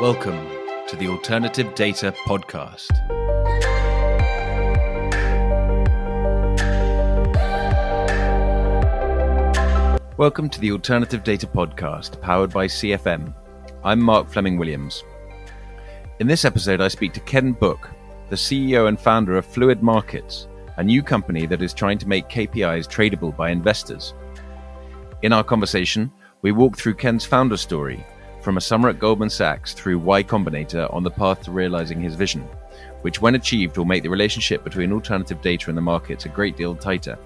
Welcome to the Alternative Data Podcast. Welcome to the Alternative Data Podcast, powered by CFM. I'm Mark Fleming Williams. In this episode, I speak to Ken Book, the CEO and founder of Fluid Markets, a new company that is trying to make KPIs tradable by investors. In our conversation, we walk through Ken's founder story from a summer at Goldman Sachs through Y Combinator on the path to realizing his vision, which, when achieved, will make the relationship between alternative data and the markets a great deal tighter.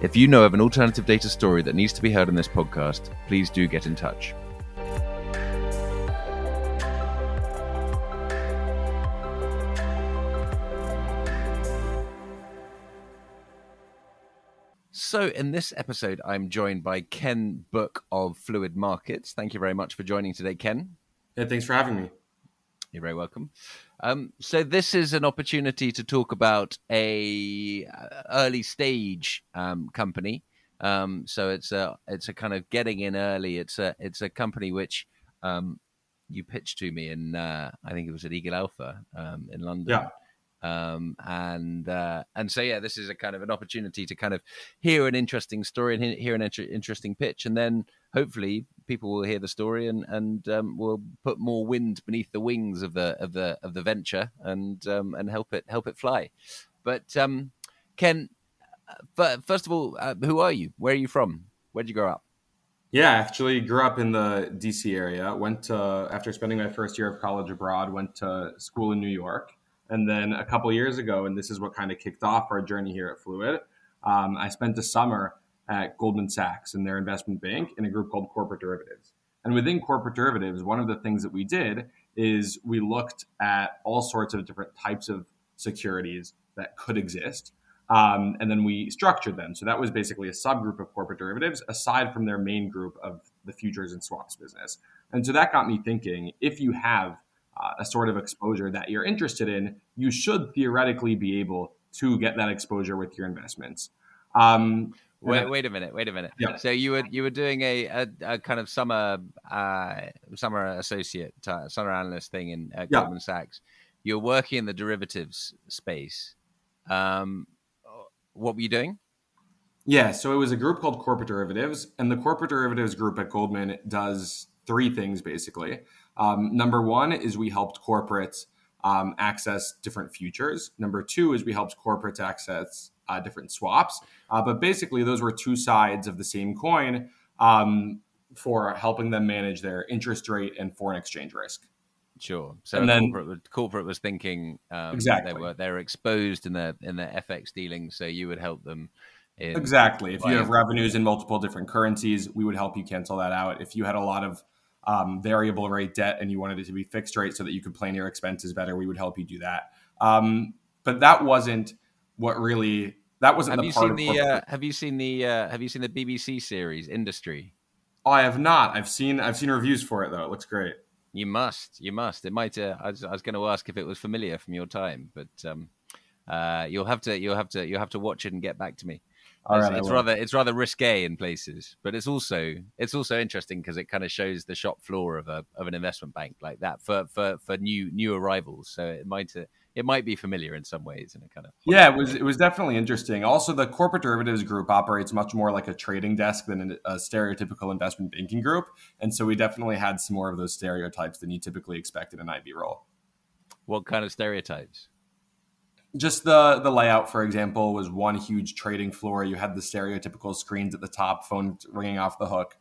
If you know of an alternative data story that needs to be heard on this podcast, please do get in touch. So, in this episode, I'm joined by Ken Book of Fluid Markets. Thank you very much for joining today, Ken. Yeah, thanks for having me. You're very welcome. Um, so, this is an opportunity to talk about a uh, early stage um, company. Um, so it's a it's a kind of getting in early. It's a it's a company which um, you pitched to me in uh, I think it was at Eagle Alpha um, in London. Yeah um, and uh, and so yeah, this is a kind of an opportunity to kind of hear an interesting story and hear an inter- interesting pitch, and then hopefully people will hear the story and and um, will put more wind beneath the wings of the of the of the venture and um, and help it help it fly. But um, Ken, uh, first of all, uh, who are you? Where are you from? Where did you grow up? Yeah, actually grew up in the DC area. Went to after spending my first year of college abroad. Went to school in New York and then a couple years ago, and this is what kind of kicked off our journey here at Fluid, um, I spent a summer at Goldman Sachs in their investment bank in a group called Corporate Derivatives. And within corporate derivatives, one of the things that we did is we looked at all sorts of different types of securities that could exist. Um, and then we structured them. So that was basically a subgroup of corporate derivatives aside from their main group of the futures and swaps business. And so that got me thinking if you have uh, a sort of exposure that you're interested in, you should theoretically be able to get that exposure with your investments. Um, wait, wait a minute. Wait a minute. Yeah. So you were you were doing a, a, a kind of summer uh, summer associate uh, summer analyst thing in uh, Goldman. Sachs. You're working in the derivatives space. Um, what were you doing? Yeah, so it was a group called Corporate Derivatives, and the Corporate Derivatives group at Goldman does three things basically. Um, number one is we helped corporates um, access different futures. Number two is we helped corporates access uh, different swaps. Uh, but basically, those were two sides of the same coin um, for helping them manage their interest rate and foreign exchange risk. Sure. So and then, corporate, corporate was thinking um, exactly they were they were exposed in their in their FX dealings, so you would help them. In, exactly. If you have revenues in multiple different currencies, we would help you cancel that out. If you had a lot of um, variable rate debt and you wanted it to be fixed rate so that you could plan your expenses better, we would help you do that. Um, but that wasn't what really that wasn't have the you part seen the uh, have you seen the uh, have you seen the BBC series Industry? Oh, I have not. I've seen I've seen reviews for it though. It looks great. You must. You must. It might. Uh, I was, I was going to ask if it was familiar from your time, but um, uh, you'll have to. You'll have to. You'll have to watch it and get back to me. All right, it's, rather it's rather risque in places, but it's also it's also interesting because it kind of shows the shop floor of a of an investment bank like that for for for new new arrivals. So it might uh, it might be familiar in some ways in a kind of yeah it was it was definitely interesting. Also the corporate derivatives group operates much more like a trading desk than a stereotypical investment banking group. And so we definitely had some more of those stereotypes than you typically expect in an ib role. What kind of stereotypes just the the layout, for example, was one huge trading floor. You had the stereotypical screens at the top, phone ringing off the hook.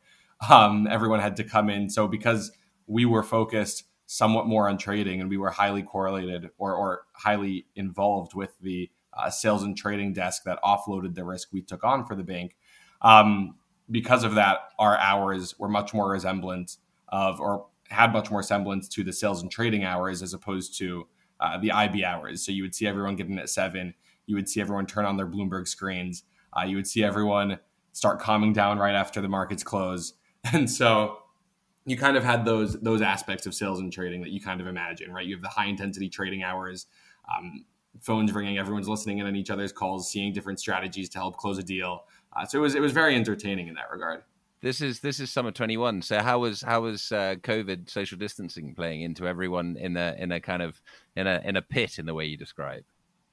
Um, everyone had to come in. So because we were focused somewhat more on trading and we were highly correlated or, or highly involved with the uh, sales and trading desk that offloaded the risk we took on for the bank. Um, because of that, our hours were much more resemblant of or had much more semblance to the sales and trading hours as opposed to uh, the IB hours. So you would see everyone getting at seven. You would see everyone turn on their Bloomberg screens. Uh, you would see everyone start calming down right after the markets close. And so you kind of had those those aspects of sales and trading that you kind of imagine, right? You have the high intensity trading hours, um, phones ringing, everyone's listening in on each other's calls, seeing different strategies to help close a deal. Uh, so it was it was very entertaining in that regard. This is this is summer twenty one. So how was how was uh, COVID social distancing playing into everyone in a in a kind of in a in a pit in the way you describe?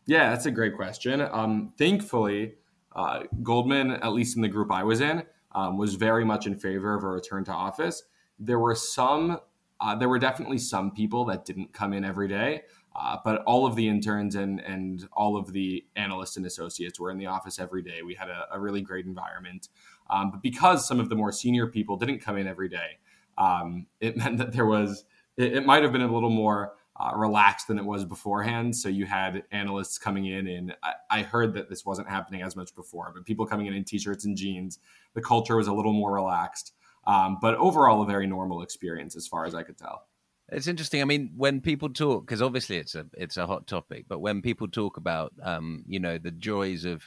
Yeah, that's a great question. Um, thankfully, uh, Goldman, at least in the group I was in, um, was very much in favor of a return to office. There were some, uh, there were definitely some people that didn't come in every day. Uh, but all of the interns and and all of the analysts and associates were in the office every day. We had a, a really great environment. Um, but because some of the more senior people didn't come in every day, um, it meant that there was it, it might have been a little more uh, relaxed than it was beforehand. So you had analysts coming in, and I, I, heard that this wasn't happening as much before, but people coming in in t-shirts and jeans. The culture was a little more relaxed, um, but overall a very normal experience as far as I could tell. It's interesting. I mean, when people talk, because obviously it's a it's a hot topic, but when people talk about, um, you know, the joys of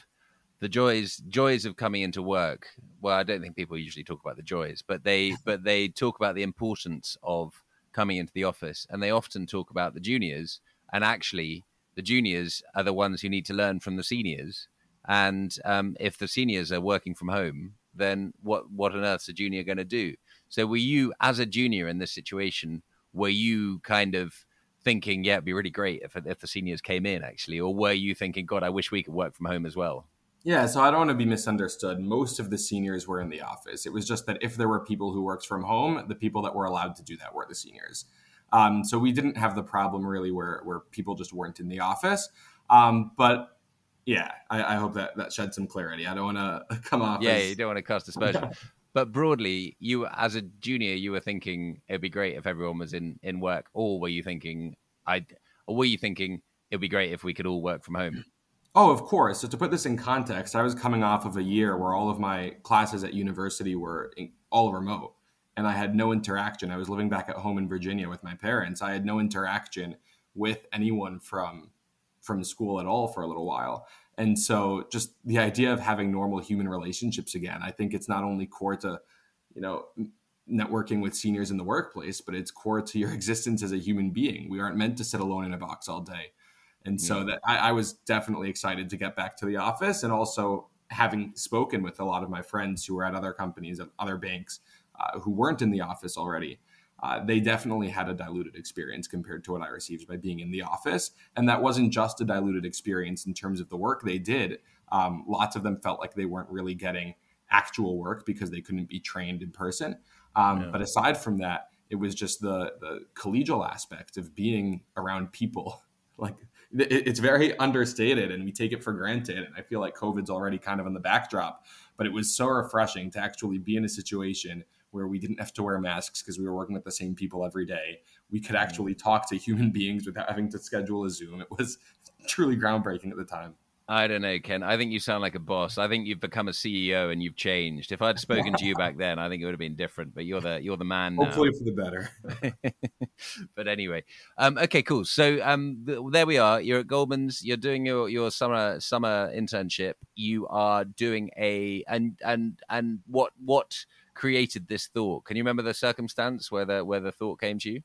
the joys joys of coming into work. Well, I don't think people usually talk about the joys, but they but they talk about the importance of coming into the office, and they often talk about the juniors, and actually the juniors are the ones who need to learn from the seniors. And um, if the seniors are working from home, then what what on earth is a junior going to do? So, were you as a junior in this situation? were you kind of thinking, yeah, it'd be really great if if the seniors came in actually, or were you thinking, God, I wish we could work from home as well? Yeah, so I don't want to be misunderstood. Most of the seniors were in the office. It was just that if there were people who worked from home, the people that were allowed to do that were the seniors. Um, so we didn't have the problem really where where people just weren't in the office. Um, but yeah, I, I, hope that that shed some clarity. I don't want to come off. Yeah, as... you don't want to cast aspersion. But broadly, you as a junior, you were thinking it'd be great if everyone was in in work, or were you thinking I, or were you thinking it'd be great if we could all work from home? Oh, of course. So to put this in context, I was coming off of a year where all of my classes at university were all remote, and I had no interaction. I was living back at home in Virginia with my parents. I had no interaction with anyone from from school at all for a little while. And so just the idea of having normal human relationships again, I think it's not only core to, you know, networking with seniors in the workplace, but it's core to your existence as a human being. We aren't meant to sit alone in a box all day. And so that I, I was definitely excited to get back to the office and also having spoken with a lot of my friends who were at other companies at other banks uh, who weren't in the office already uh, they definitely had a diluted experience compared to what I received by being in the office. And that wasn't just a diluted experience in terms of the work they did. Um, lots of them felt like they weren't really getting actual work because they couldn't be trained in person. Um, yeah. But aside from that, it was just the the collegial aspect of being around people. Like it's very understated, and we take it for granted. And I feel like COVID's already kind of on the backdrop, but it was so refreshing to actually be in a situation where we didn't have to wear masks because we were working with the same people every day. We could mm-hmm. actually talk to human beings without having to schedule a Zoom. It was truly groundbreaking at the time. I don't know, Ken. I think you sound like a boss. I think you've become a CEO and you've changed. If I'd spoken to you back then, I think it would have been different. But you're the you're the man. Hopefully now. for the better. but anyway, um, okay, cool. So um, th- there we are. You're at Goldman's. You're doing your, your summer summer internship. You are doing a and and and what what created this thought? Can you remember the circumstance where the where the thought came to you?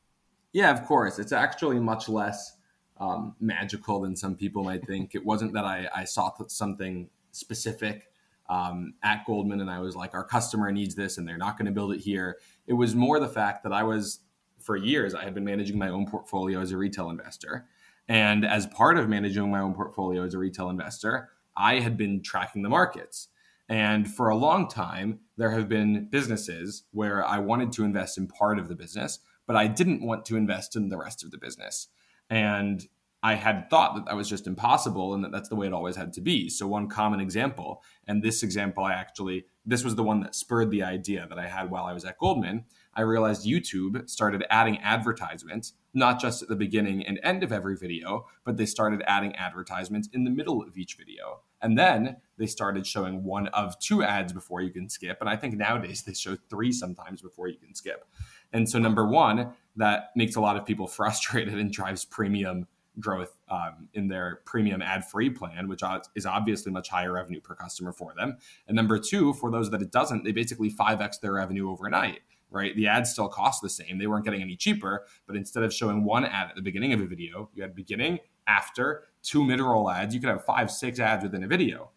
Yeah, of course. It's actually much less um, magical than some people might think. It wasn't that I, I saw something specific um, at Goldman and I was like, our customer needs this and they're not going to build it here. It was more the fact that I was, for years, I had been managing my own portfolio as a retail investor. And as part of managing my own portfolio as a retail investor, I had been tracking the markets. And for a long time, there have been businesses where I wanted to invest in part of the business, but I didn't want to invest in the rest of the business. And I had thought that that was just impossible and that that's the way it always had to be. So, one common example, and this example, I actually, this was the one that spurred the idea that I had while I was at Goldman. I realized YouTube started adding advertisements, not just at the beginning and end of every video, but they started adding advertisements in the middle of each video. And then they started showing one of two ads before you can skip. And I think nowadays they show three sometimes before you can skip. And so, number one, that makes a lot of people frustrated and drives premium growth um, in their premium ad free plan, which is obviously much higher revenue per customer for them. And number two, for those that it doesn't, they basically 5x their revenue overnight. Right, the ads still cost the same. They weren't getting any cheaper, but instead of showing one ad at the beginning of a video, you had beginning, after, two mid-roll ads. You could have five, six ads within a video.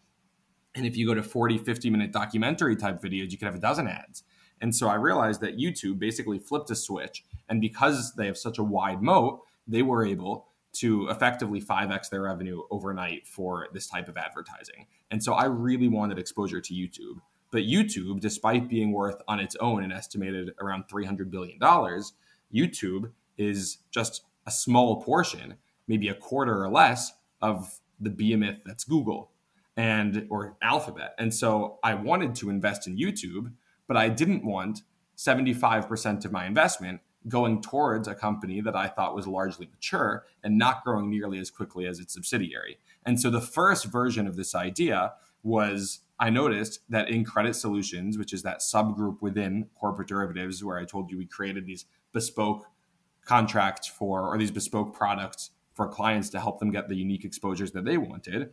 And if you go to 40, 50 minute documentary type videos, you could have a dozen ads. And so I realized that YouTube basically flipped a switch. And because they have such a wide moat, they were able to effectively 5x their revenue overnight for this type of advertising. And so I really wanted exposure to YouTube. But YouTube, despite being worth on its own an estimated around $300 billion, YouTube is just a small portion, maybe a quarter or less of the behemoth that's Google and or Alphabet. And so I wanted to invest in YouTube, but I didn't want 75% of my investment going towards a company that I thought was largely mature and not growing nearly as quickly as its subsidiary. And so the first version of this idea was I noticed that in credit solutions, which is that subgroup within corporate derivatives, where I told you we created these bespoke contracts for, or these bespoke products for clients to help them get the unique exposures that they wanted.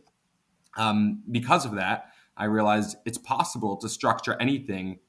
Um, because of that, I realized it's possible to structure anything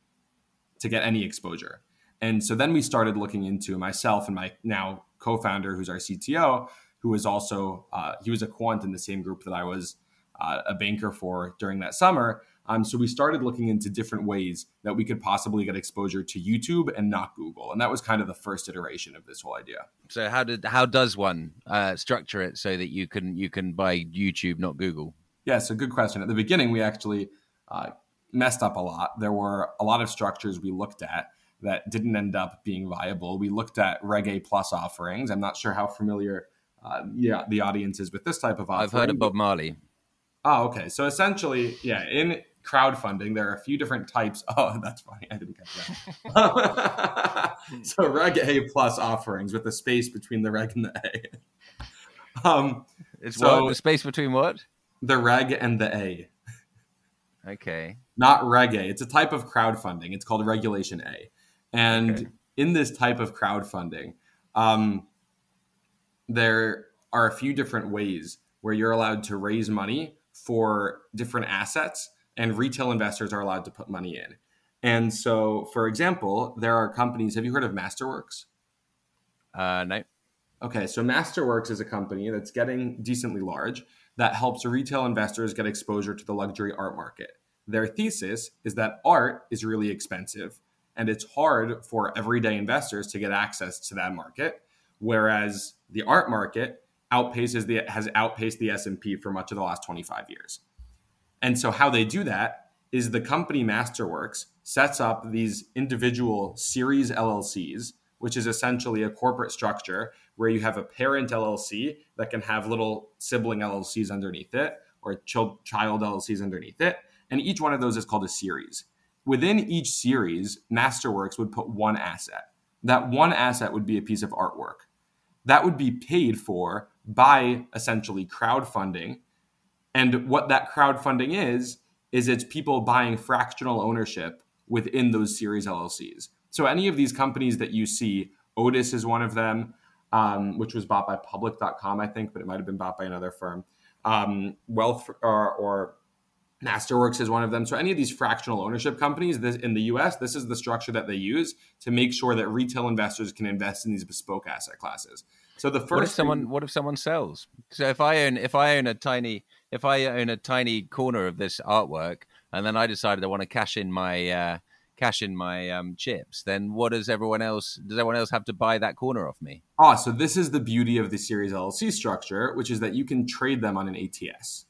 to get any exposure. And so then we started looking into myself and my now co-founder, who's our CTO, who was also uh, he was a quant in the same group that I was uh, a banker for during that summer. Um, so we started looking into different ways that we could possibly get exposure to YouTube and not Google, and that was kind of the first iteration of this whole idea. So how did how does one uh, structure it so that you can you can buy YouTube, not Google? Yeah, so good question. At the beginning, we actually uh, messed up a lot. There were a lot of structures we looked at that didn't end up being viable. We looked at Reg A plus offerings. I'm not sure how familiar uh, yeah, the audience is with this type of offering. I've heard of Bob Marley. Oh, okay. So essentially, yeah, in crowdfunding, there are a few different types. Oh, that's funny. I didn't catch that. so Reg A plus offerings with the space between the Reg and the A. Um, it's so what? The space between what? The Reg and the A. Okay. Not Reg A. It's a type of crowdfunding. It's called Regulation A. And okay. in this type of crowdfunding, um, there are a few different ways where you're allowed to raise money for different assets, and retail investors are allowed to put money in. And so, for example, there are companies. Have you heard of Masterworks? Uh, no. Okay, so Masterworks is a company that's getting decently large that helps retail investors get exposure to the luxury art market. Their thesis is that art is really expensive and it's hard for everyday investors to get access to that market whereas the art market outpaces the has outpaced the S&P for much of the last 25 years. And so how they do that is the company Masterworks sets up these individual series LLCs which is essentially a corporate structure where you have a parent LLC that can have little sibling LLCs underneath it or child LLCs underneath it and each one of those is called a series within each series, Masterworks would put one asset. That one asset would be a piece of artwork. That would be paid for by essentially crowdfunding. And what that crowdfunding is, is it's people buying fractional ownership within those series LLCs. So any of these companies that you see, Otis is one of them, um, which was bought by public.com, I think, but it might have been bought by another firm. Um, Wealth or, or Masterworks is one of them. So any of these fractional ownership companies this, in the US, this is the structure that they use to make sure that retail investors can invest in these bespoke asset classes. So the first what if someone thing, what if someone sells? So if I own if I own a tiny if I own a tiny corner of this artwork and then I decided I want to cash in my uh, cash in my um, chips, then what does everyone else does everyone else have to buy that corner off me? Ah, so this is the beauty of the Series LLC structure, which is that you can trade them on an ATS.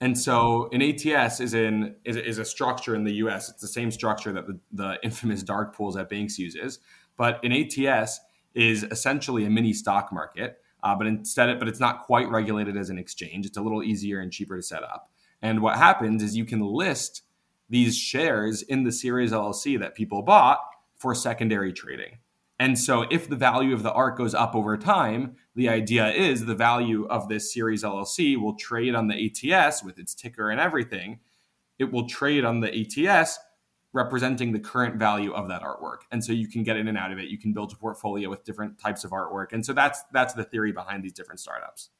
And so an ATS is in is, is, a structure in the US. It's the same structure that the, the infamous dark pools at banks uses. But an ATS is essentially a mini stock market, uh, but instead, it, but it's not quite regulated as an exchange. It's a little easier and cheaper to set up. And what happens is you can list these shares in the Series LLC that people bought for secondary trading. And so if the value of the art goes up over time, the idea is the value of this series LLC will trade on the ATS with its ticker and everything. It will trade on the ATS representing the current value of that artwork. And so you can get in and out of it. You can build a portfolio with different types of artwork. And so that's that's the theory behind these different startups.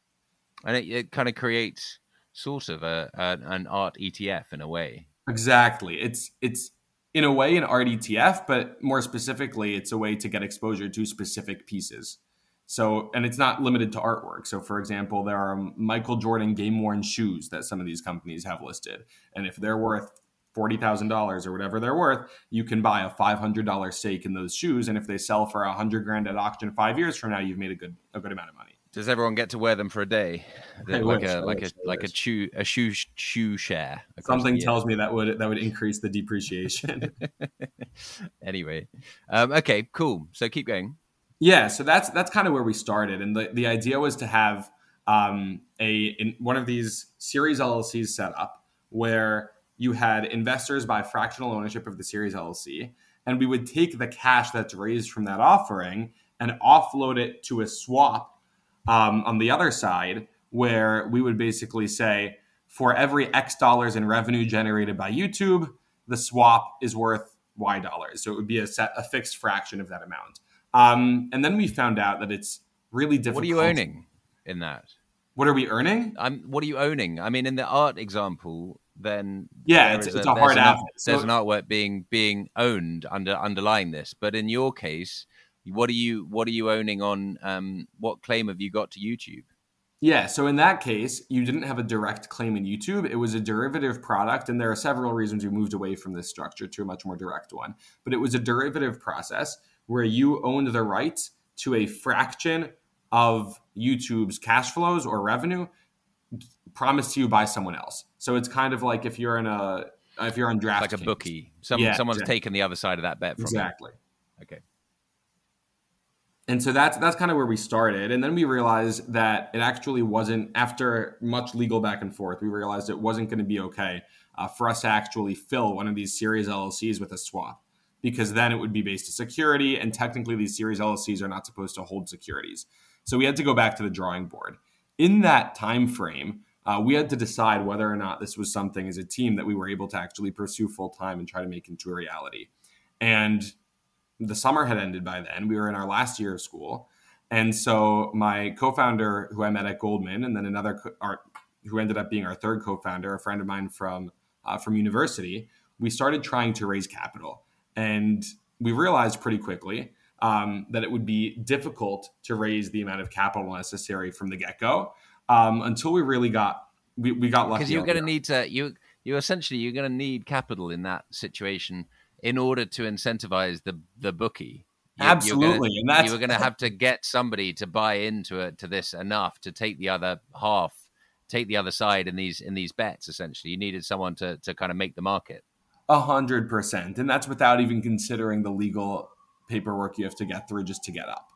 And it, it kind of creates sort of a an art ETF in a way. Exactly. It's it's in a way an art ETF, but more specifically, it's a way to get exposure to specific pieces. So, and it's not limited to artwork. So, for example, there are Michael Jordan game worn shoes that some of these companies have listed. And if they're worth $40,000 or whatever they're worth, you can buy a $500 stake in those shoes. And if they sell for a hundred grand at auction five years from now, you've made a good, a good amount of money. Does everyone get to wear them for a day? Like wish, a like wish, a like a wish. shoe a shoe shoe share. Something tells me that would, that would increase the depreciation. anyway, um, okay, cool. So keep going. Yeah, so that's that's kind of where we started, and the, the idea was to have um, a in one of these series LLCs set up where you had investors buy fractional ownership of the series LLC, and we would take the cash that's raised from that offering and offload it to a swap um, on the other side, where we would basically say for every X dollars in revenue generated by YouTube, the swap is worth Y dollars. So it would be a set a fixed fraction of that amount. Um, and then we found out that it's really difficult. What are you owning in that? What are we earning? I'm. What are you owning? I mean, in the art example, then Yeah, it's, is it's a, hard an, asset. There's So- an artwork being being owned under underlying this, but in your case, what are you what are you owning on? Um, what claim have you got to YouTube? Yeah, so in that case, you didn't have a direct claim in YouTube. It was a derivative product, and there are several reasons we moved away from this structure to a much more direct one. But it was a derivative process where you owned the rights to a fraction of YouTube's cash flows or revenue promised to you by someone else. So it's kind of like if you're in a if you're on draft Like a bookie. Some Yeah, someone's exactly. taken the other side of that bet from you. Exactly. Okay. And so that's that's kind of where we started. And then we realized that it actually wasn't after much legal back and forth we realized it wasn't going to be okay uh, for us to actually fill one of these series llcs with a swap because then it would be based on security and technically these series llcs are not supposed to hold securities. So we had to go back to the drawing board. In that time frame uh, we had to decide whether or not this was something as a team that we were able to actually pursue full time and try to make into a reality. And the summer had ended by then. We were in our last year of school. And so my co-founder who I met at Goldman and then another co- our, who ended up being our third co-founder, a friend of mine from uh, from university, we started trying to raise capital. And we realized pretty quickly um, that it would be difficult to raise the amount of capital necessary from the get-go um, until we really got we, we got lucky. Because you're going to need to you you essentially you're going to need capital in that situation in order to incentivize the the bookie. You- you're gonna- Absolutely, and that's you were going to have to get somebody to buy into it to this enough to take the other half, take the other side in these in these bets. Essentially, you needed someone to to kind of make the market. A hundred percent. And that's without even considering the legal paperwork you have to get through just to get up.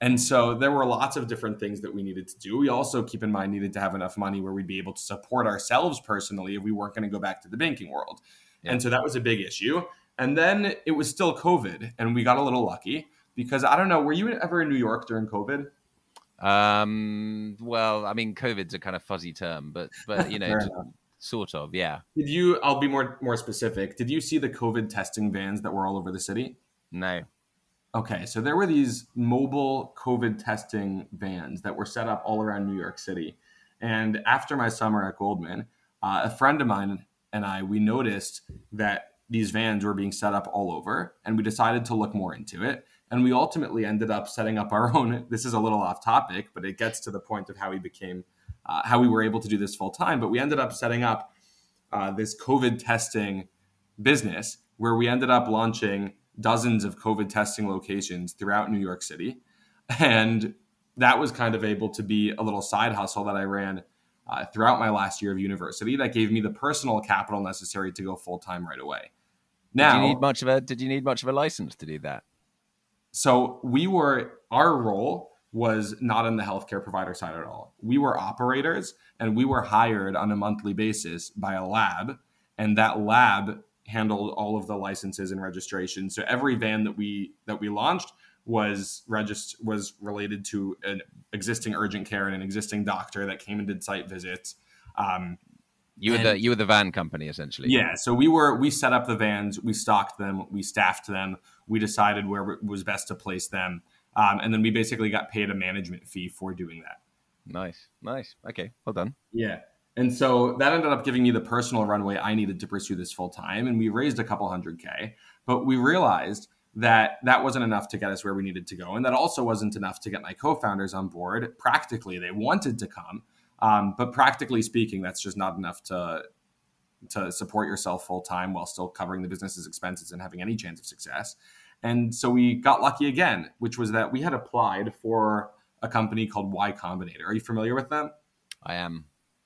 And so there were lots of different things that we needed to do. We also, keep in mind, needed to have enough money where we'd be able to support ourselves personally if we weren't going to go back to the banking world. Yeah. And so that was a big issue. And then it was still COVID, and we got a little lucky because I don't know, were you ever in New York during COVID? Um, well, I mean, COVID's a kind of fuzzy term, but but you know, Fair t- enough. sort of, yeah. Did you, I'll be more, more specific, did you see the COVID testing vans that were all over the city? No, Okay, so there were these mobile COVID testing vans that were set up all around New York City. And after my summer at Goldman, uh, a friend of mine and I, we noticed that these vans were being set up all over, and we decided to look more into it. And we ultimately ended up setting up our own. This is a little off topic, but it gets to the point of how we became, uh, how we were able to do this full time. But we ended up setting up uh, this COVID testing business where we ended up launching dozens of COVID testing locations throughout New York City. And that was kind of able to be a little side hustle that I ran uh, throughout my last year of university that gave me the personal capital necessary to go full time right away. Now, did you need much of a did you need much of a license to do that? so we were our role was not in the healthcare provider side at all. We were operators and we were hired on a monthly basis by a lab and that lab handled all of the licenses and registration. So every van that we that we launched was regist- was related to an existing urgent care and an existing doctor that came and did site visits. Um, You were And- the you were the van company essentially. yeah, so we were we set up the vans, we stocked them, we staffed them, we decided where it was best to place them, um, and then we basically got paid a management fee for doing that. Nice, nice. Okay, well done. Yeah, and so that ended up giving me the personal runway I needed to pursue this full time, and we raised a couple hundred k. But we realized that that wasn't enough to get us where we needed to go. And that also wasn't enough to get my co-founders on board. Practically they wanted to come. Um, but practically speaking that's just not enough to to support yourself full time while still covering the business's expenses and having any chance of success. And so we got lucky again which was that we had applied for a company called y combinator. Are you familiar with them? I am.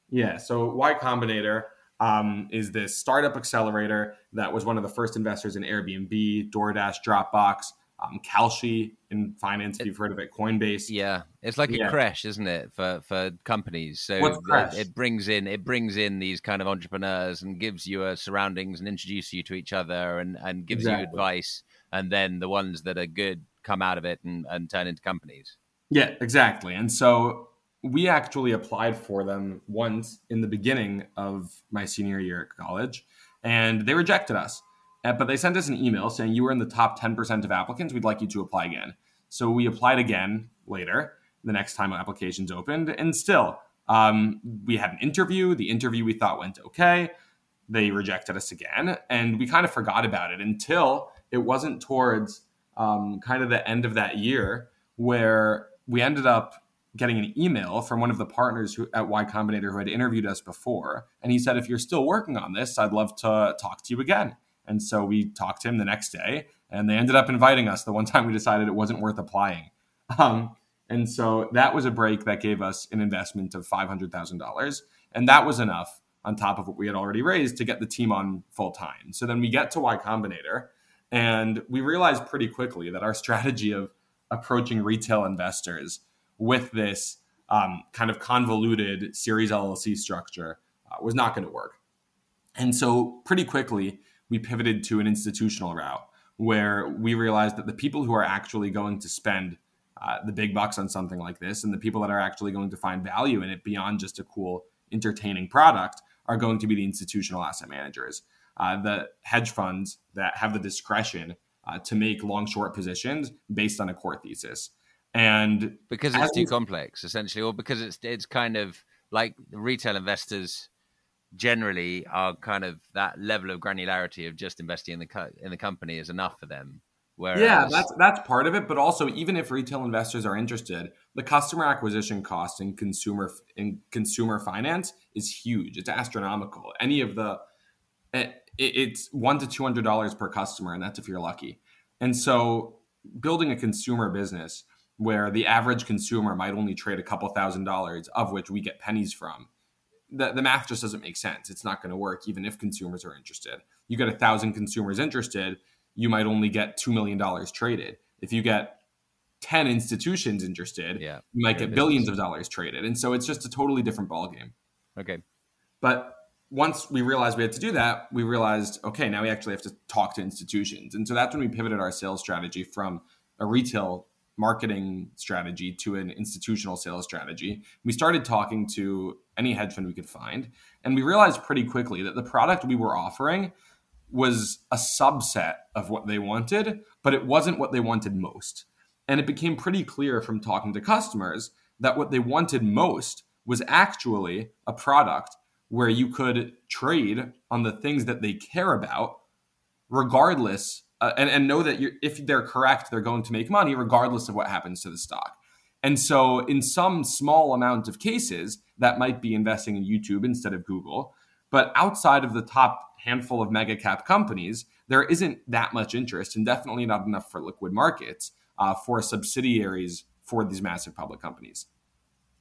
Yeah so y combinator um, is this startup accelerator that was one of the first investors in Airbnb, DoorDash, Dropbox, um, Kalshi in finance. If you've heard of it, Coinbase. Yeah, it's like yeah. a crash, isn't it, for for companies? So it, it, brings in it brings in these kind of entrepreneurs and gives you a surroundings and introduces you to each other and and gives exactly. you advice. And then the ones that are good come out of it and, and turn into companies. Yeah, exactly. And so we actually applied for them once in the beginning of my senior year at college, and they rejected us. Uh, but they sent us an email saying you were in the top 10% of applicants. We'd like you to apply again. So we applied again later, the next time applications opened, and still, um, we had an interview. The interview we thought went okay. They rejected us again, and we kind of forgot about it until it wasn't towards um, kind of the end of that year where we ended up getting an email from one of the partners who, at Y Combinator who had interviewed us before. And he said, if you're still working on this, I'd love to talk to you again. And so we talked to him the next day, and they ended up inviting us the one time we decided it wasn't worth applying. Um, and so that was a break that gave us an investment of $500,000. And that was enough on top of what we had already raised to get the team on full time. So then we get to Y Combinator, and we realized pretty quickly that our strategy of approaching retail investors with this um, kind of convoluted series LLC structure uh, was not going to work. And so, pretty quickly, we pivoted to an institutional route where we realized that the people who are actually going to spend uh, the big bucks on something like this and the people that are actually going to find value in it beyond just a cool, entertaining product are going to be the institutional asset managers, uh, the hedge funds that have the discretion uh, to make long short positions based on a core thesis and because it's too complex essentially or because it's it's kind of like retail investors generally are kind of that level of granularity of just investing in the co- in the company is enough for them. Whereas... yeah that's that's part of it but also even if retail investors are interested the customer acquisition cost in consumer in consumer finance is huge. It's astronomical. Any of the eh, it, it's one to two hundred dollars per customer and that's if you're lucky. And so building a consumer business where the average consumer might only trade a couple thousand dollars, of which we get pennies from. The, the math just doesn't make sense. It's not going to work, even if consumers are interested. You get a thousand consumers interested, you might only get $2 million traded. If you get 10 institutions interested, yeah, you might get billions of dollars traded. And so it's just a totally different ballgame. Okay. But once we realized we had to do that, we realized, okay, now we actually have to talk to institutions. And so that's when we pivoted our sales strategy from a retail marketing strategy to an institutional sales strategy. We started talking to any hedge fund we could find, and we realized pretty quickly that the product we were offering was a subset of what they wanted, but it wasn't what they wanted most. And it became pretty clear from talking to customers that what they wanted most was actually a product where you could trade on the things that they care about, regardless uh, and, and know that if they're correct, they're going to make money regardless of what happens to the stock. And so, in some small amount of cases, that might be investing in YouTube instead of Google. But outside of the top handful of mega cap companies, there isn't that much interest, and definitely not enough for liquid markets uh, for subsidiaries for these massive public companies.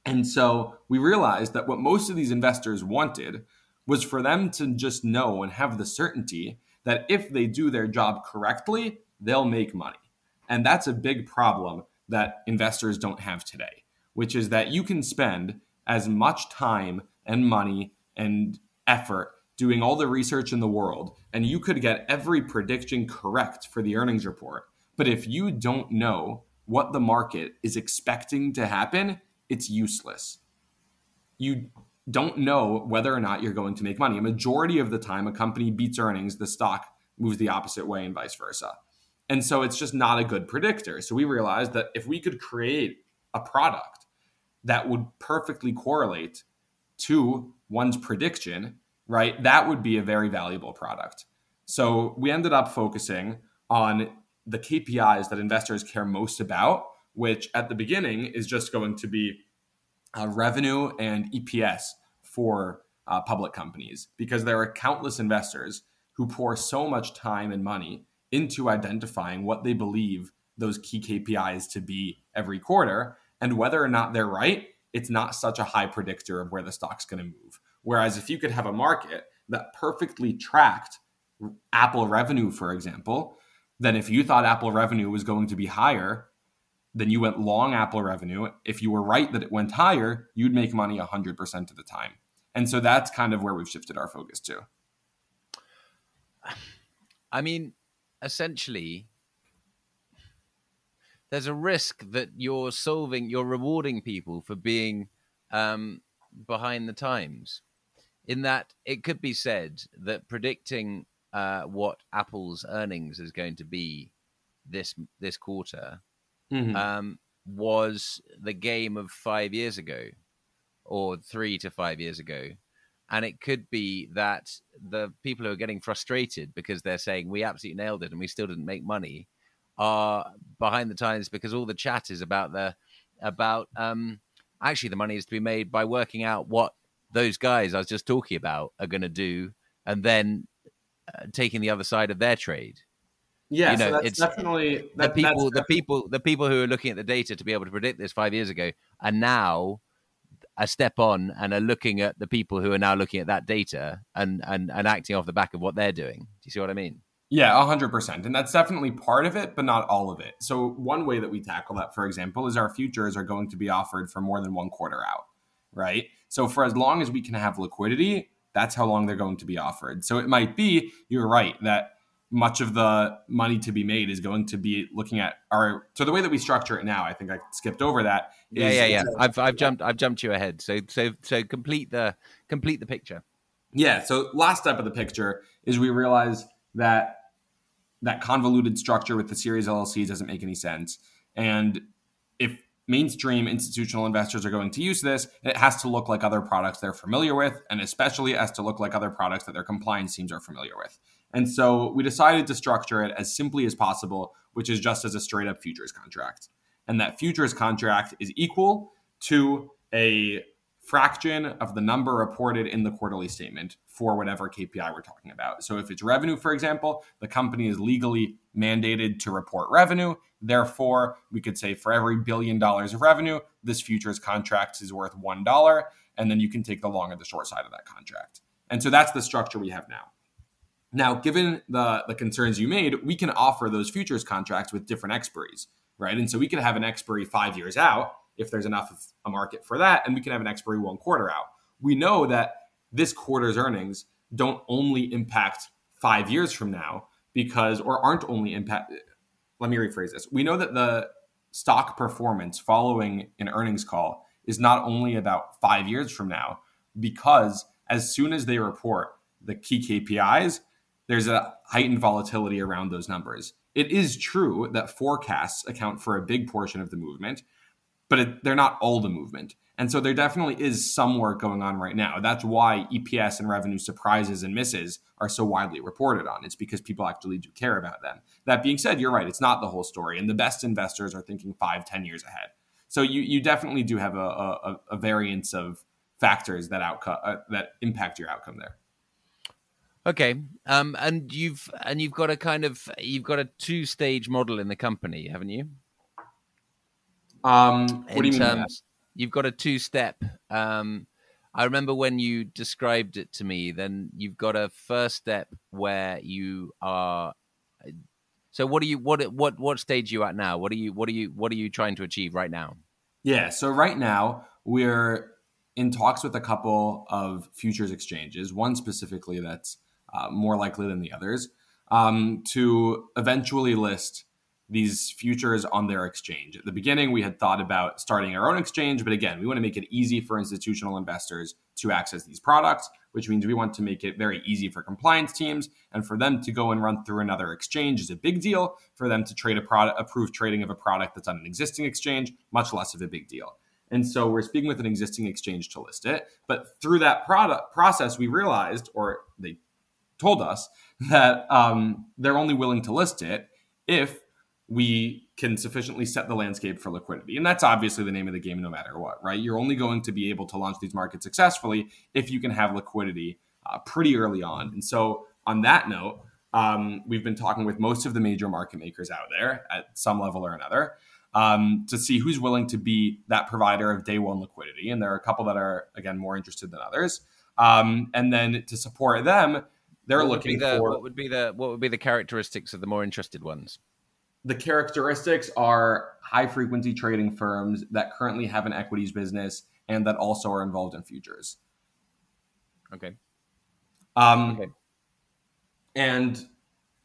And so we realized that what most of these investors wanted was for them to just know and have the certainty that if they do their job correctly, they'll make money. And that's a big problem that investors don't have today, which is that you can spend as much time and money and effort doing all the research in the world, and you could get every prediction correct for the earnings report. But if you don't know what the market is expecting to happen, it's useless. You don't know whether or not you're going to make money. A majority of the time, a company beats earnings, the stock moves the opposite way, and vice versa. And so it's just not a good predictor. So we realized that if we could create a product that would perfectly correlate to one's prediction, right, that would be a very valuable product. So we ended up focusing on the KPIs that investors care most about, which at the beginning is just going to be uh, revenue and EPS for uh, public companies, because there are countless investors who pour so much time and money into identifying what they believe those key KPIs to be every quarter. And whether or not they're right, it's not such a high predictor of where the stock's going to move. Whereas if you could have a market that perfectly tracked Apple revenue, for example, then if you thought Apple revenue was going to be higher, then you went long Apple revenue. If you were right that it went higher, you'd make money 100% of the time. And so that's kind of where we've shifted our focus to. I mean, essentially, there's a risk that you're solving, you're rewarding people for being um, behind the times. In that, it could be said that predicting uh, what Apple's earnings is going to be this this quarter mm-hmm. um, was the game of five years ago, or three to five years ago. And it could be that the people who are getting frustrated because they're saying we absolutely nailed it and we still didn't make money are behind the times because all the chat is about the about um, actually the money is to be made by working out what those guys I was just talking about are going to do, and then uh, taking the other side of their trade. Yeah, you know, so it's definitely that, the people. the people. The people who are looking at the data to be able to predict this five years ago are now a step on and are looking at the people who are now looking at that data and and and acting off the back of what they're doing. Do you see what I mean? Yeah, 100%. And that's definitely part of it, but not all of it. So, one way that we tackle that, for example, is our futures are going to be offered for more than one quarter out, right? So, for as long as we can have liquidity, that's how long they're going to be offered. So, it might be, you're right, that much of the money to be made is going to be looking at our so the way that we structure it now i think i skipped over that is, yeah yeah yeah. I've i've jumped i've jumped you ahead. So so so complete the complete the picture. Yeah so last step of the picture is we realize that that convoluted structure with the series llcs doesn't make any sense. And if mainstream institutional investors are going to use this, it has to look like other products they're familiar with, and especially it has to look like other products that their compliance teams are familiar with. And so we decided to structure it as simply as possible, which is just as a straight up futures contract. And that futures contract is equal to a fraction of the number reported in the quarterly statement for whatever KPI we're talking about. So if it's revenue, for example, the company is legally mandated to report revenue. Therefore, we could say for every billion dollars of revenue, this futures contract is worth $1. And then you can take the long or the short side of that contract. And so that's the structure we have now. Now, given the, the concerns you made, we can offer those futures contracts with different expiries, right? And so we can have an expiry five years out if there's enough of a market for that, and we can have an expiry one quarter out. We know that this quarter's earnings don't only impact five years from now because, or aren't only impact. Let me rephrase this. We know that the stock performance following an earnings call is not only about five years from now, because as soon as they report the key KPIs, there's a heightened volatility around those numbers. It is true that forecasts account for a big portion of the movement, but it, they're not all the movement. And so there definitely is some work going on right now. That's why EPS and revenue surprises and misses are so widely reported on. It's because people actually do care about them. That being said, you're right. It's not the whole story. And the best investors are thinking five, ten years ahead. So you, you definitely do have a, a, a variance of factors that outcome uh, that impact your outcome there. Okay, um, and you've and you've got a kind of you've got a two stage model in the company, haven't you? Um, what in do you terms, mean? You've got a two step. Um, I remember when you described it to me. Then you've got a first step where you are. So what are you what what what stage are you at now? What are you what are you what are you trying to achieve right now? Yeah, so right now we're in talks with a couple of futures exchanges. One specifically that's uh, more likely than the others, um, to eventually list these futures on their exchange. At the beginning, we had thought about starting our own exchange, but again, we want to make it easy for institutional investors to access these products, which means we want to make it very easy for compliance teams and for them to go and run through another exchange is a big deal. For them to trade a product, approve trading of a product that's on an existing exchange, much less of a big deal. And so we're speaking with an existing exchange to list it. But through that product process, we realized, or they told us that um, they're only willing to list it if we can sufficiently set the landscape for liquidity. And that's obviously the name of the game no matter what, right? You're only going to be able to launch these markets successfully if you can have liquidity uh, pretty early on. And so, on that note, um, we've been talking with most of the major market makers out there at some level or another um, to see who's willing to be that provider of day one liquidity. And there are a couple that are, again, more interested than others. Um, and then to support them, they're what looking the, for what would be the what would be the characteristics of the more interested ones? the characteristics are high frequency trading firms that currently have an equities business and that also are involved in futures. Okay. Um, Okay. And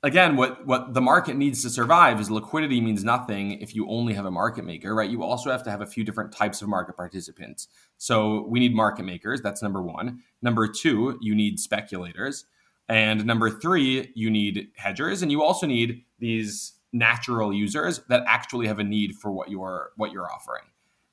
again, what what the market needs to survive is liquidity means nothing if you only have a market maker, right? You also have to have a few different types of market participants. So we need market makers. That's number one. Number two, you need speculators, and number three, you need hedgers, and you also need these natural users that actually have a need for what you're what you're offering.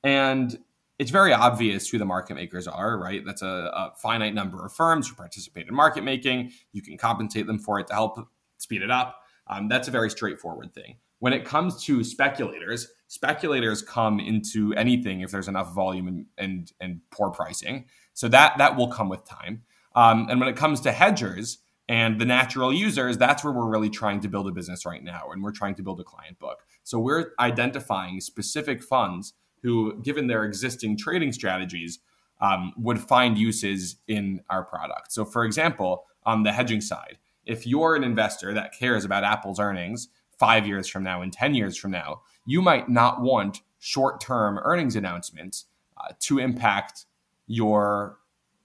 And it's very obvious who the market makers are, right? That's a, a, finite number of firms who participate in market making. You can compensate them for it to help speed it up. Um, that's a very straightforward thing. When it comes to speculators, speculators come into anything if there's enough volume and and, and poor pricing. So that that will come with time. Um, and when it comes to hedgers and the natural users, that's where we're really trying to build a business right now, and we're trying to build a client book. So we're identifying specific funds who, given their existing trading strategies, um, would find uses in our product. So, for example, on the hedging side, if you're an investor that cares about Apple's earnings five years from now and 10 years from now, you might not want short term earnings announcements uh, to impact your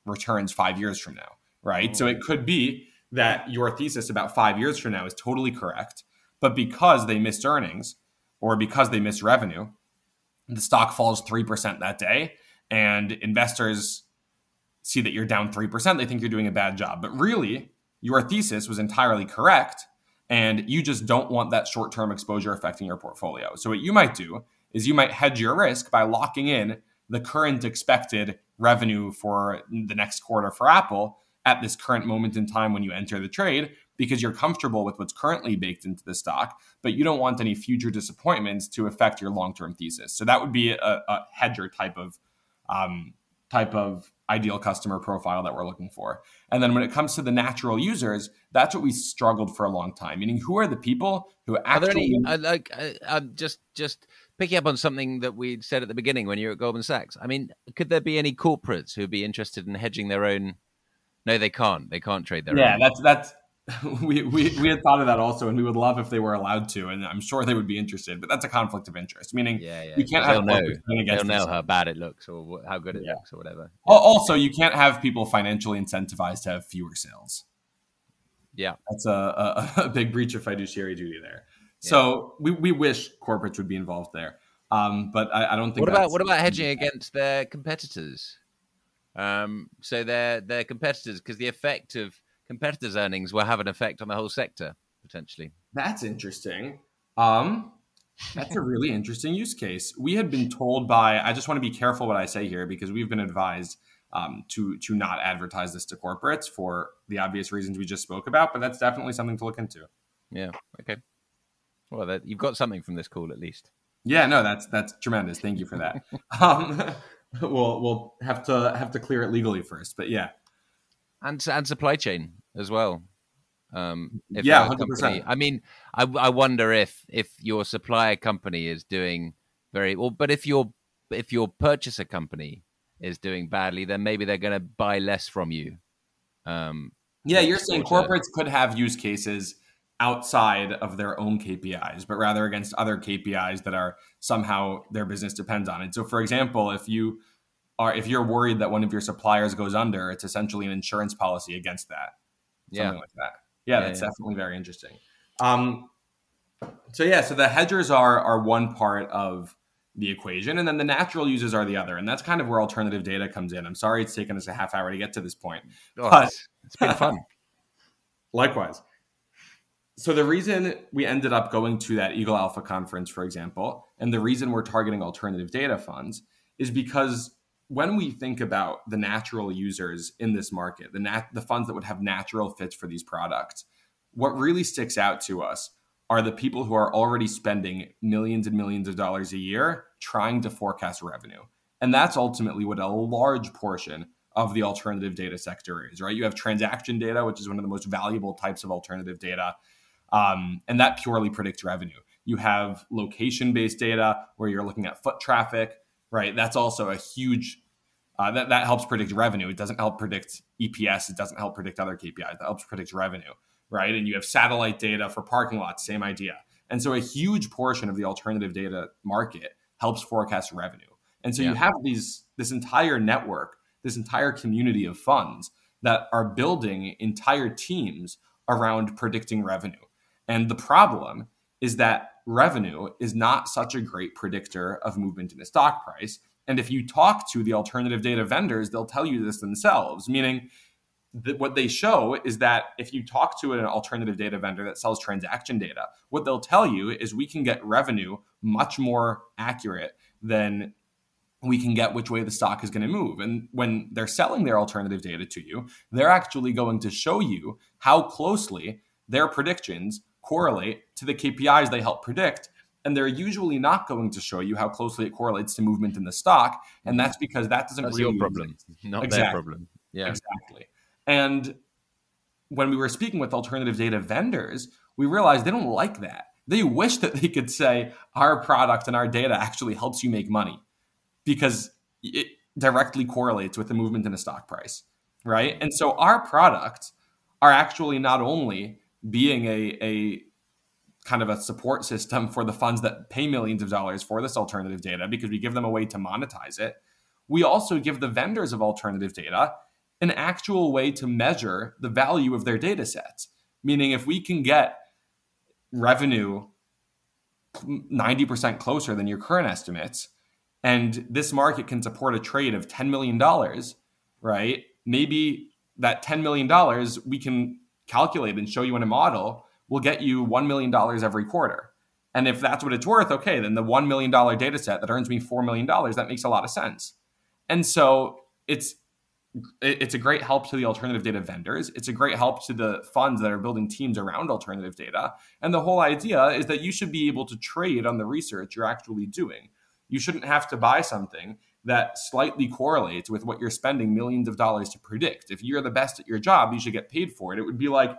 returns five years from now, right? So, it mm. could be that your thesis about five years from now is totally correct, but because they missed earnings or because they missed revenue, the stock falls 3% that day and investors see that you're down 3%, they think you're doing a bad job. But really, your thesis was entirely correct and you just don't want that short-term exposure affecting your portfolio. So what you might do is you might hedge your risk by locking in the current expected revenue for the next quarter for Apple at this current moment in time when you enter the trade because you're comfortable with what's currently baked into the stock, but you don't want any future disappointments to affect your long-term thesis. So that would be a, a hedger type of um, type of ideal customer profile that we're looking for. And then when it comes to the natural users, that's what we struggled for a long time. Meaning, who are the people who Are there actually? any, I like, I, I'm just just picking up on something that we said at the beginning when you were at Goldman Sachs. I mean, could there be any corporates who'd be interested in hedging their own? No, they can't. They can't trade their yeah, own. that's that's. We, we, we had thought of that also, and we would love if they were allowed to, and I'm sure they would be interested. But that's a conflict of interest, meaning yeah, yeah. you can't have know. They'll know how bad it looks or how good it Yeah. looks or whatever. Also, you can't have people financially incentivized to have fewer sales. Yeah. That's a, a, a big breach of fiduciary duty there. So we, we wish corporates would be involved there. Um, but I, I don't think What about what about hedging against their competitors? Um, so their their competitors, because the effect of competitors' earnings will have an effect on the whole sector potentially. That's interesting. Um, that's a really interesting use case. We had been told by I just want to be careful what I say here because we've been advised um, to to not advertise this to corporates for the obvious reasons we just spoke about. But that's definitely something to look into. Yeah. Okay. Well, that, you've got something from this call at least. Yeah, no, that's that's tremendous. Thank you for that. um, we'll we'll have to have to clear it legally first, but yeah, and and supply chain as well. Um, if Yeah, 100%. I mean, I, I wonder if if your supplier company is doing very well, but if your if your purchaser company is doing badly, then maybe they're going to buy less from you. Um, yeah. You're saying corporates could have use cases outside of their own KPIs, but rather against other KPIs that are somehow their business depends on it. So, for example, if you are if you're worried that one of your suppliers goes under, it's essentially an insurance policy against that. yeah, something like that. Yeah, Yeah, that's yeah. definitely very interesting. Um, so yeah, so the hedgers are are one part of the equation, and then the natural users are the other, and that's kind of where alternative data comes in. I'm sorry it's taken us a half hour to get to this point. Oh, But- it's been fun. Likewise. So the reason we ended up going to that Eagle Alpha conference, for example, and the reason we're targeting alternative data funds is because when we think about the natural users in this market, the nat- the funds that would have natural fits for these products, what really sticks out to us are the people who are already spending millions and millions of dollars a year trying to forecast revenue. And that's ultimately what a large portion of the alternative data sector is, right? You have transaction data, which is one of the most valuable types of alternative data, um, and that purely predicts revenue. You have location based data where you're looking at foot traffic, right? That's also a huge uh, that, that helps predict revenue. It doesn't help predict EPS. It doesn't help predict other KPIs. That helps predict revenue, right? And you have satellite data for parking lots, same idea. And so a huge portion of the alternative data market helps forecast revenue. And so yeah. you have these this entire network, this entire community of funds that are building entire teams around predicting revenue. And the problem is that revenue is not such a great predictor of movement in a stock price and if you talk to the alternative data vendors, they'll tell you this themselves, meaning that what they show is that if you talk to an alternative data vendor that sells transaction data, what they'll tell you is we can get revenue much more accurate than we can get which way the stock is going to move. And when they're selling their alternative data to you, they're actually going to show you how closely their predictions correlate to the KPIs they help predict and they're usually not going to show you how closely it correlates to movement in the stock, and that's because that doesn't that's really your problem, not exactly. their problem. Yeah, exactly. And when we were speaking with alternative data vendors, we realized they don't like that. They wish that they could say our product and our data actually helps you make money because it directly correlates with the movement in a stock price, right? And so our products are actually not only being a, a kind of a support system for the funds that pay millions of dollars for this alternative data because we give them a way to monetize it. We also give the vendors of alternative data an actual way to measure the value of their data sets. Meaning, if we can get revenue 90% closer than your current estimates, and this market can support a trade of $10 million, right? Maybe that $10 million we can calculate and show you in a model will get you $1 million every quarter. And if that's what it's worth, okay, then the $1 million data set that earns me $4 million, that makes a lot of sense. And so it's it's a great help to the alternative data vendors. It's a great help to the funds that are building teams around alternative data. And the whole idea is that you should be able to trade on the research you're actually doing. You shouldn't have to buy something that slightly correlates with what you're spending millions of dollars to predict. If you're the best at your job, you should get paid for it. It would be like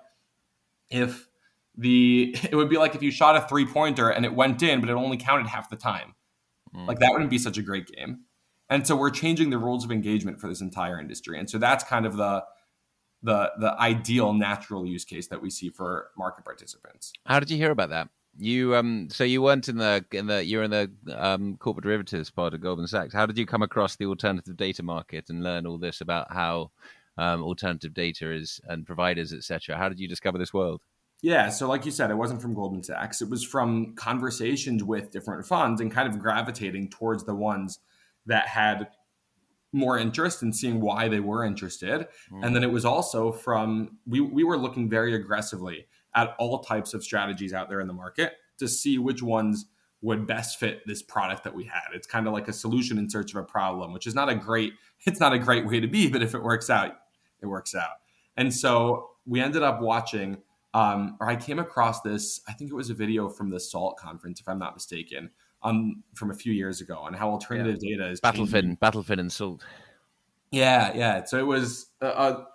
if the it would be like if you shot a three pointer and it went in, but it only counted half the time. Mm. Like that wouldn't be such a great game. And so we're changing the rules of engagement for this entire industry. And so that's kind of the the the ideal natural use case that we see for market participants. How did you hear about that? You um so you weren't in the in the you're in the um, corporate derivatives part of Goldman Sachs. How did you come across the alternative data market and learn all this about how um, alternative data is and providers etc. How did you discover this world? Yeah, so like you said, it wasn't from Goldman Sachs. It was from conversations with different funds and kind of gravitating towards the ones that had more interest and in seeing why they were interested. Mm. And then it was also from we we were looking very aggressively at all types of strategies out there in the market to see which ones would best fit this product that we had. It's kind of like a solution in search of a problem, which is not a great it's not a great way to be, but if it works out, it works out. And so we ended up watching um, or I came across this. I think it was a video from the SALT conference, if I'm not mistaken, um, from a few years ago, on how alternative yeah. data is Battlefin, Battlefin, and SALT. Yeah, yeah. So it was just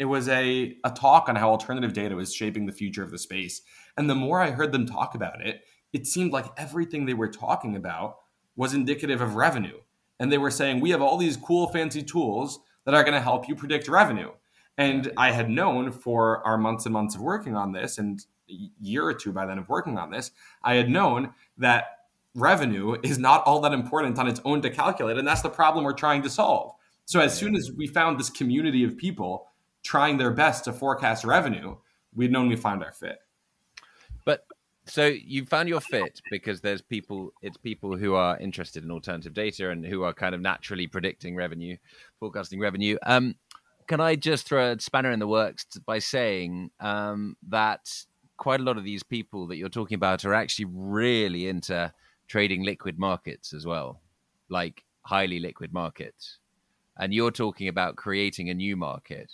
it was a a talk on how alternative data was shaping the future of the space. And the more I heard them talk about it, it seemed like everything they were talking about was indicative of revenue. And they were saying, we have all these cool, fancy tools that are going to help you predict revenue. And I had known for our months and months of working on this, and a year or two by then of working on this, I had known that revenue is not all that important on its own to calculate. And that's the problem we're trying to solve. So as soon as we found this community of people trying their best to forecast revenue, we'd known we found our fit. But so you found your fit because there's people it's people who are interested in alternative data and who are kind of naturally predicting revenue forecasting revenue um, can I just throw a spanner in the works by saying um, that quite a lot of these people that you're talking about are actually really into trading liquid markets as well, like highly liquid markets. And you're talking about creating a new market.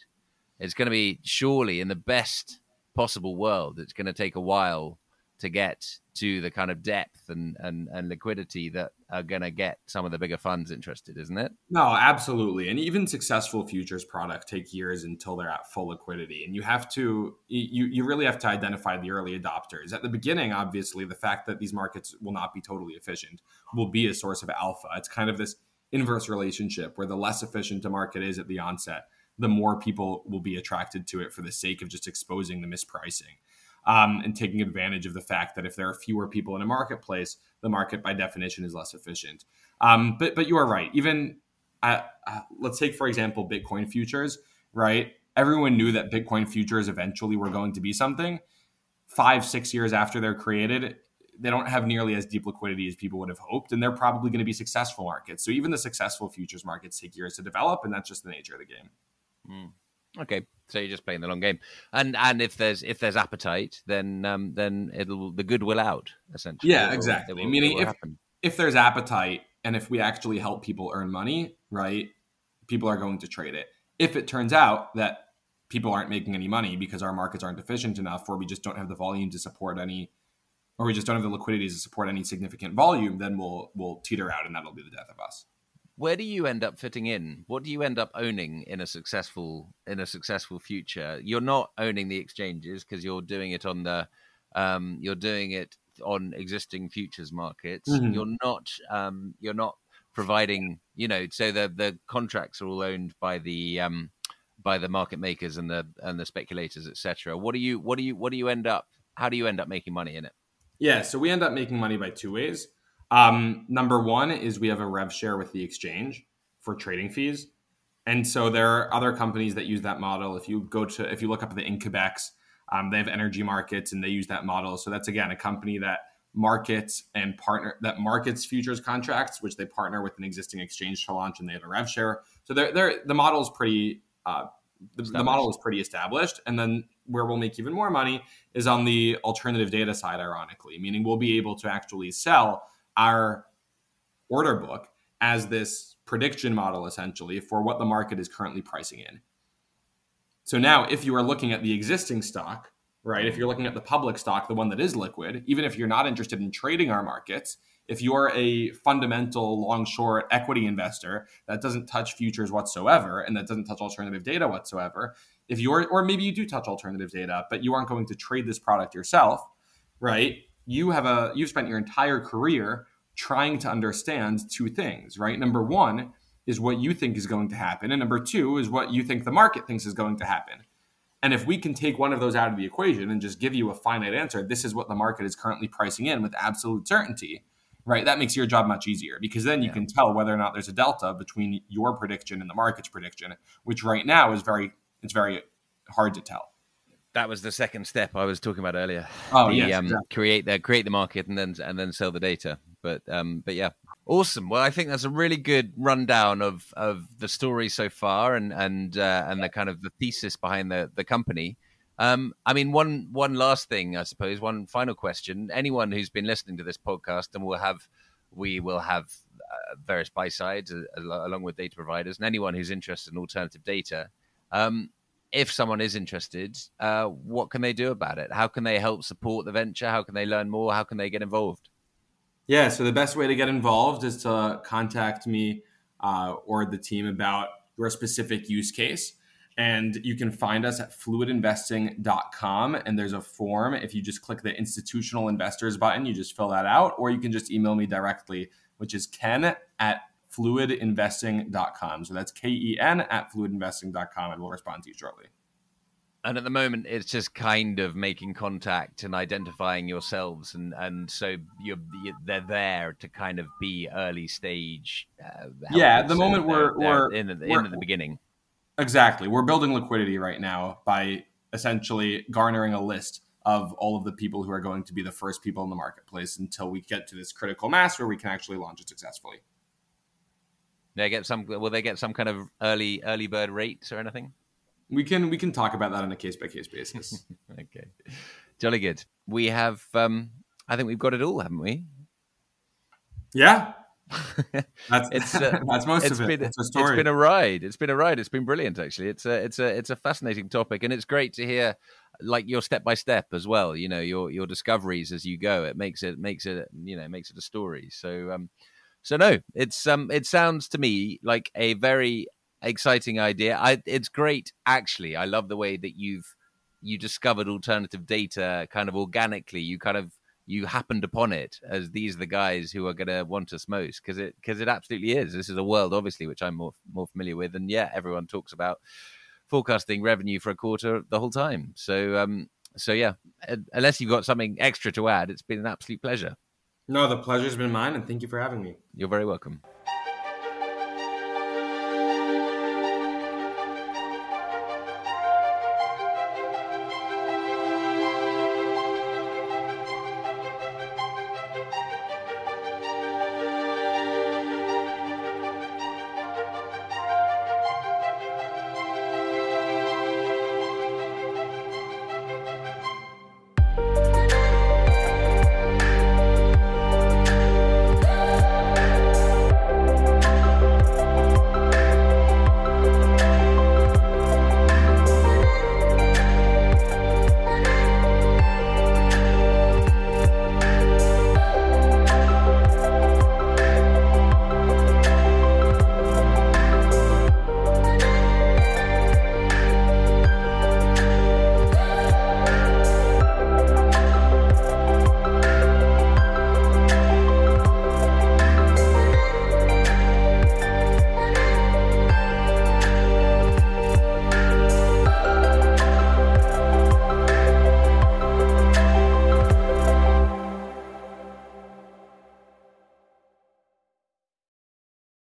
It's going to be surely in the best possible world. It's going to take a while to get to the kind of depth and, and, and liquidity that are going to get some of the bigger funds interested, isn't it? No, absolutely. And even successful futures products take years until they're at full liquidity. And you have to, you, you really have to identify the early adopters. At the beginning, obviously, the fact that these markets will not be totally efficient will be a source of alpha. It's kind of this inverse relationship where the less efficient a market is at the onset, the more people will be attracted to it for the sake of just exposing the mispricing um, and taking advantage of the fact that if there are fewer people in a marketplace, the market by definition is less efficient. Um, but but you are right. Even uh, uh, let's take for example Bitcoin futures. Right, everyone knew that Bitcoin futures eventually were going to be something. Five six years after they're created, they don't have nearly as deep liquidity as people would have hoped, and they're probably going to be successful markets. So even the successful futures markets take years to develop, and that's just the nature of the game. Mm. Okay, so you're just playing the long game, and and if there's if there's appetite, then um, then it'll the good will out essentially. Yeah, exactly. Will, Meaning if happen. if there's appetite, and if we actually help people earn money, right, people are going to trade it. If it turns out that people aren't making any money because our markets aren't efficient enough, or we just don't have the volume to support any, or we just don't have the liquidity to support any significant volume, then we'll we'll teeter out, and that'll be the death of us where do you end up fitting in? What do you end up owning in a successful in a successful future? You're not owning the exchanges because you're doing it on the um, you're doing it on existing futures markets. Mm-hmm. You're not um, you're not providing you know so the the contracts are all owned by the um, by the market makers and the and the speculators etc. What do you what do you what do you end up how do you end up making money in it? Yeah, so we end up making money by two ways. Um, number one is we have a rev share with the exchange for trading fees. And so there are other companies that use that model. If you go to, if you look up the Incubex, um, they have energy markets and they use that model. So that's again a company that markets and partner that markets futures contracts, which they partner with an existing exchange to launch, and they have a rev share. So they're, they're the model is pretty uh, the, the, model is pretty established. And then where we'll make even more money is on the alternative data side, ironically, meaning we'll be able to actually sell our order book as this prediction model essentially for what the market is currently pricing in. So now, if you are looking at the existing stock, right, if you're looking at the public stock, the one that is liquid, even if you're not interested in trading our markets, if you're a fundamental long short equity investor that doesn't touch futures whatsoever and that doesn't touch alternative data whatsoever, if you're, or maybe you do touch alternative data, but you aren't going to trade this product yourself, right? You have a you've spent your entire career trying to understand two things, right? Number one is what you think is going to happen, and number two is what you think the market thinks is going to happen. And if we can take one of those out of the equation and just give you a finite answer, this is what the market is currently pricing in with absolute certainty, right? That makes your job much easier because then you yeah. can tell whether or not there's a delta between your prediction and the market's prediction, which right now is very it's very hard to tell that was the second step I was talking about earlier. Oh yeah, um, exactly. create the create the market and then and then sell the data. But um, but yeah, awesome. Well, I think that's a really good rundown of of the story so far and and uh, and the kind of the thesis behind the the company. Um, I mean, one one last thing, I suppose, one final question. Anyone who's been listening to this podcast, and we'll have we will have uh, various buy sides uh, along with data providers, and anyone who's interested in alternative data. Um, if someone is interested, uh, what can they do about it? How can they help support the venture? How can they learn more? How can they get involved? Yeah, so the best way to get involved is to contact me uh, or the team about your specific use case. And you can find us at fluidinvesting.com. And there's a form. If you just click the institutional investors button, you just fill that out, or you can just email me directly, which is ken at fluidinvesting.com. So that's K E N at fluidinvesting.com, and we'll respond to you shortly. And at the moment, it's just kind of making contact and identifying yourselves, and and so you're, they're there to kind of be early stage. Uh, yeah, at the so moment we're we're in the, we're, in the beginning. Exactly, we're building liquidity right now by essentially garnering a list of all of the people who are going to be the first people in the marketplace until we get to this critical mass where we can actually launch it successfully. They get some. Will they get some kind of early early bird rates or anything? We can we can talk about that on a case by case basis. okay, jolly good. We have. um I think we've got it all, haven't we? Yeah. that's it's uh, that's most it's of it. Been, it's, it's been a ride. It's been a ride. It's been brilliant, actually. It's a it's a it's a fascinating topic, and it's great to hear like your step by step as well. You know, your your discoveries as you go. It makes it makes it you know makes it a story. So um, so no, it's um, it sounds to me like a very exciting idea. I it's great actually. I love the way that you've you discovered alternative data kind of organically. You kind of you happened upon it as these are the guys who are going to want us most because it because it absolutely is. This is a world obviously which I'm more more familiar with, and yeah, everyone talks about forecasting revenue for a quarter the whole time. So um, so yeah, unless you've got something extra to add, it's been an absolute pleasure. No, the pleasure's been mine, and thank you for having me. You're very welcome.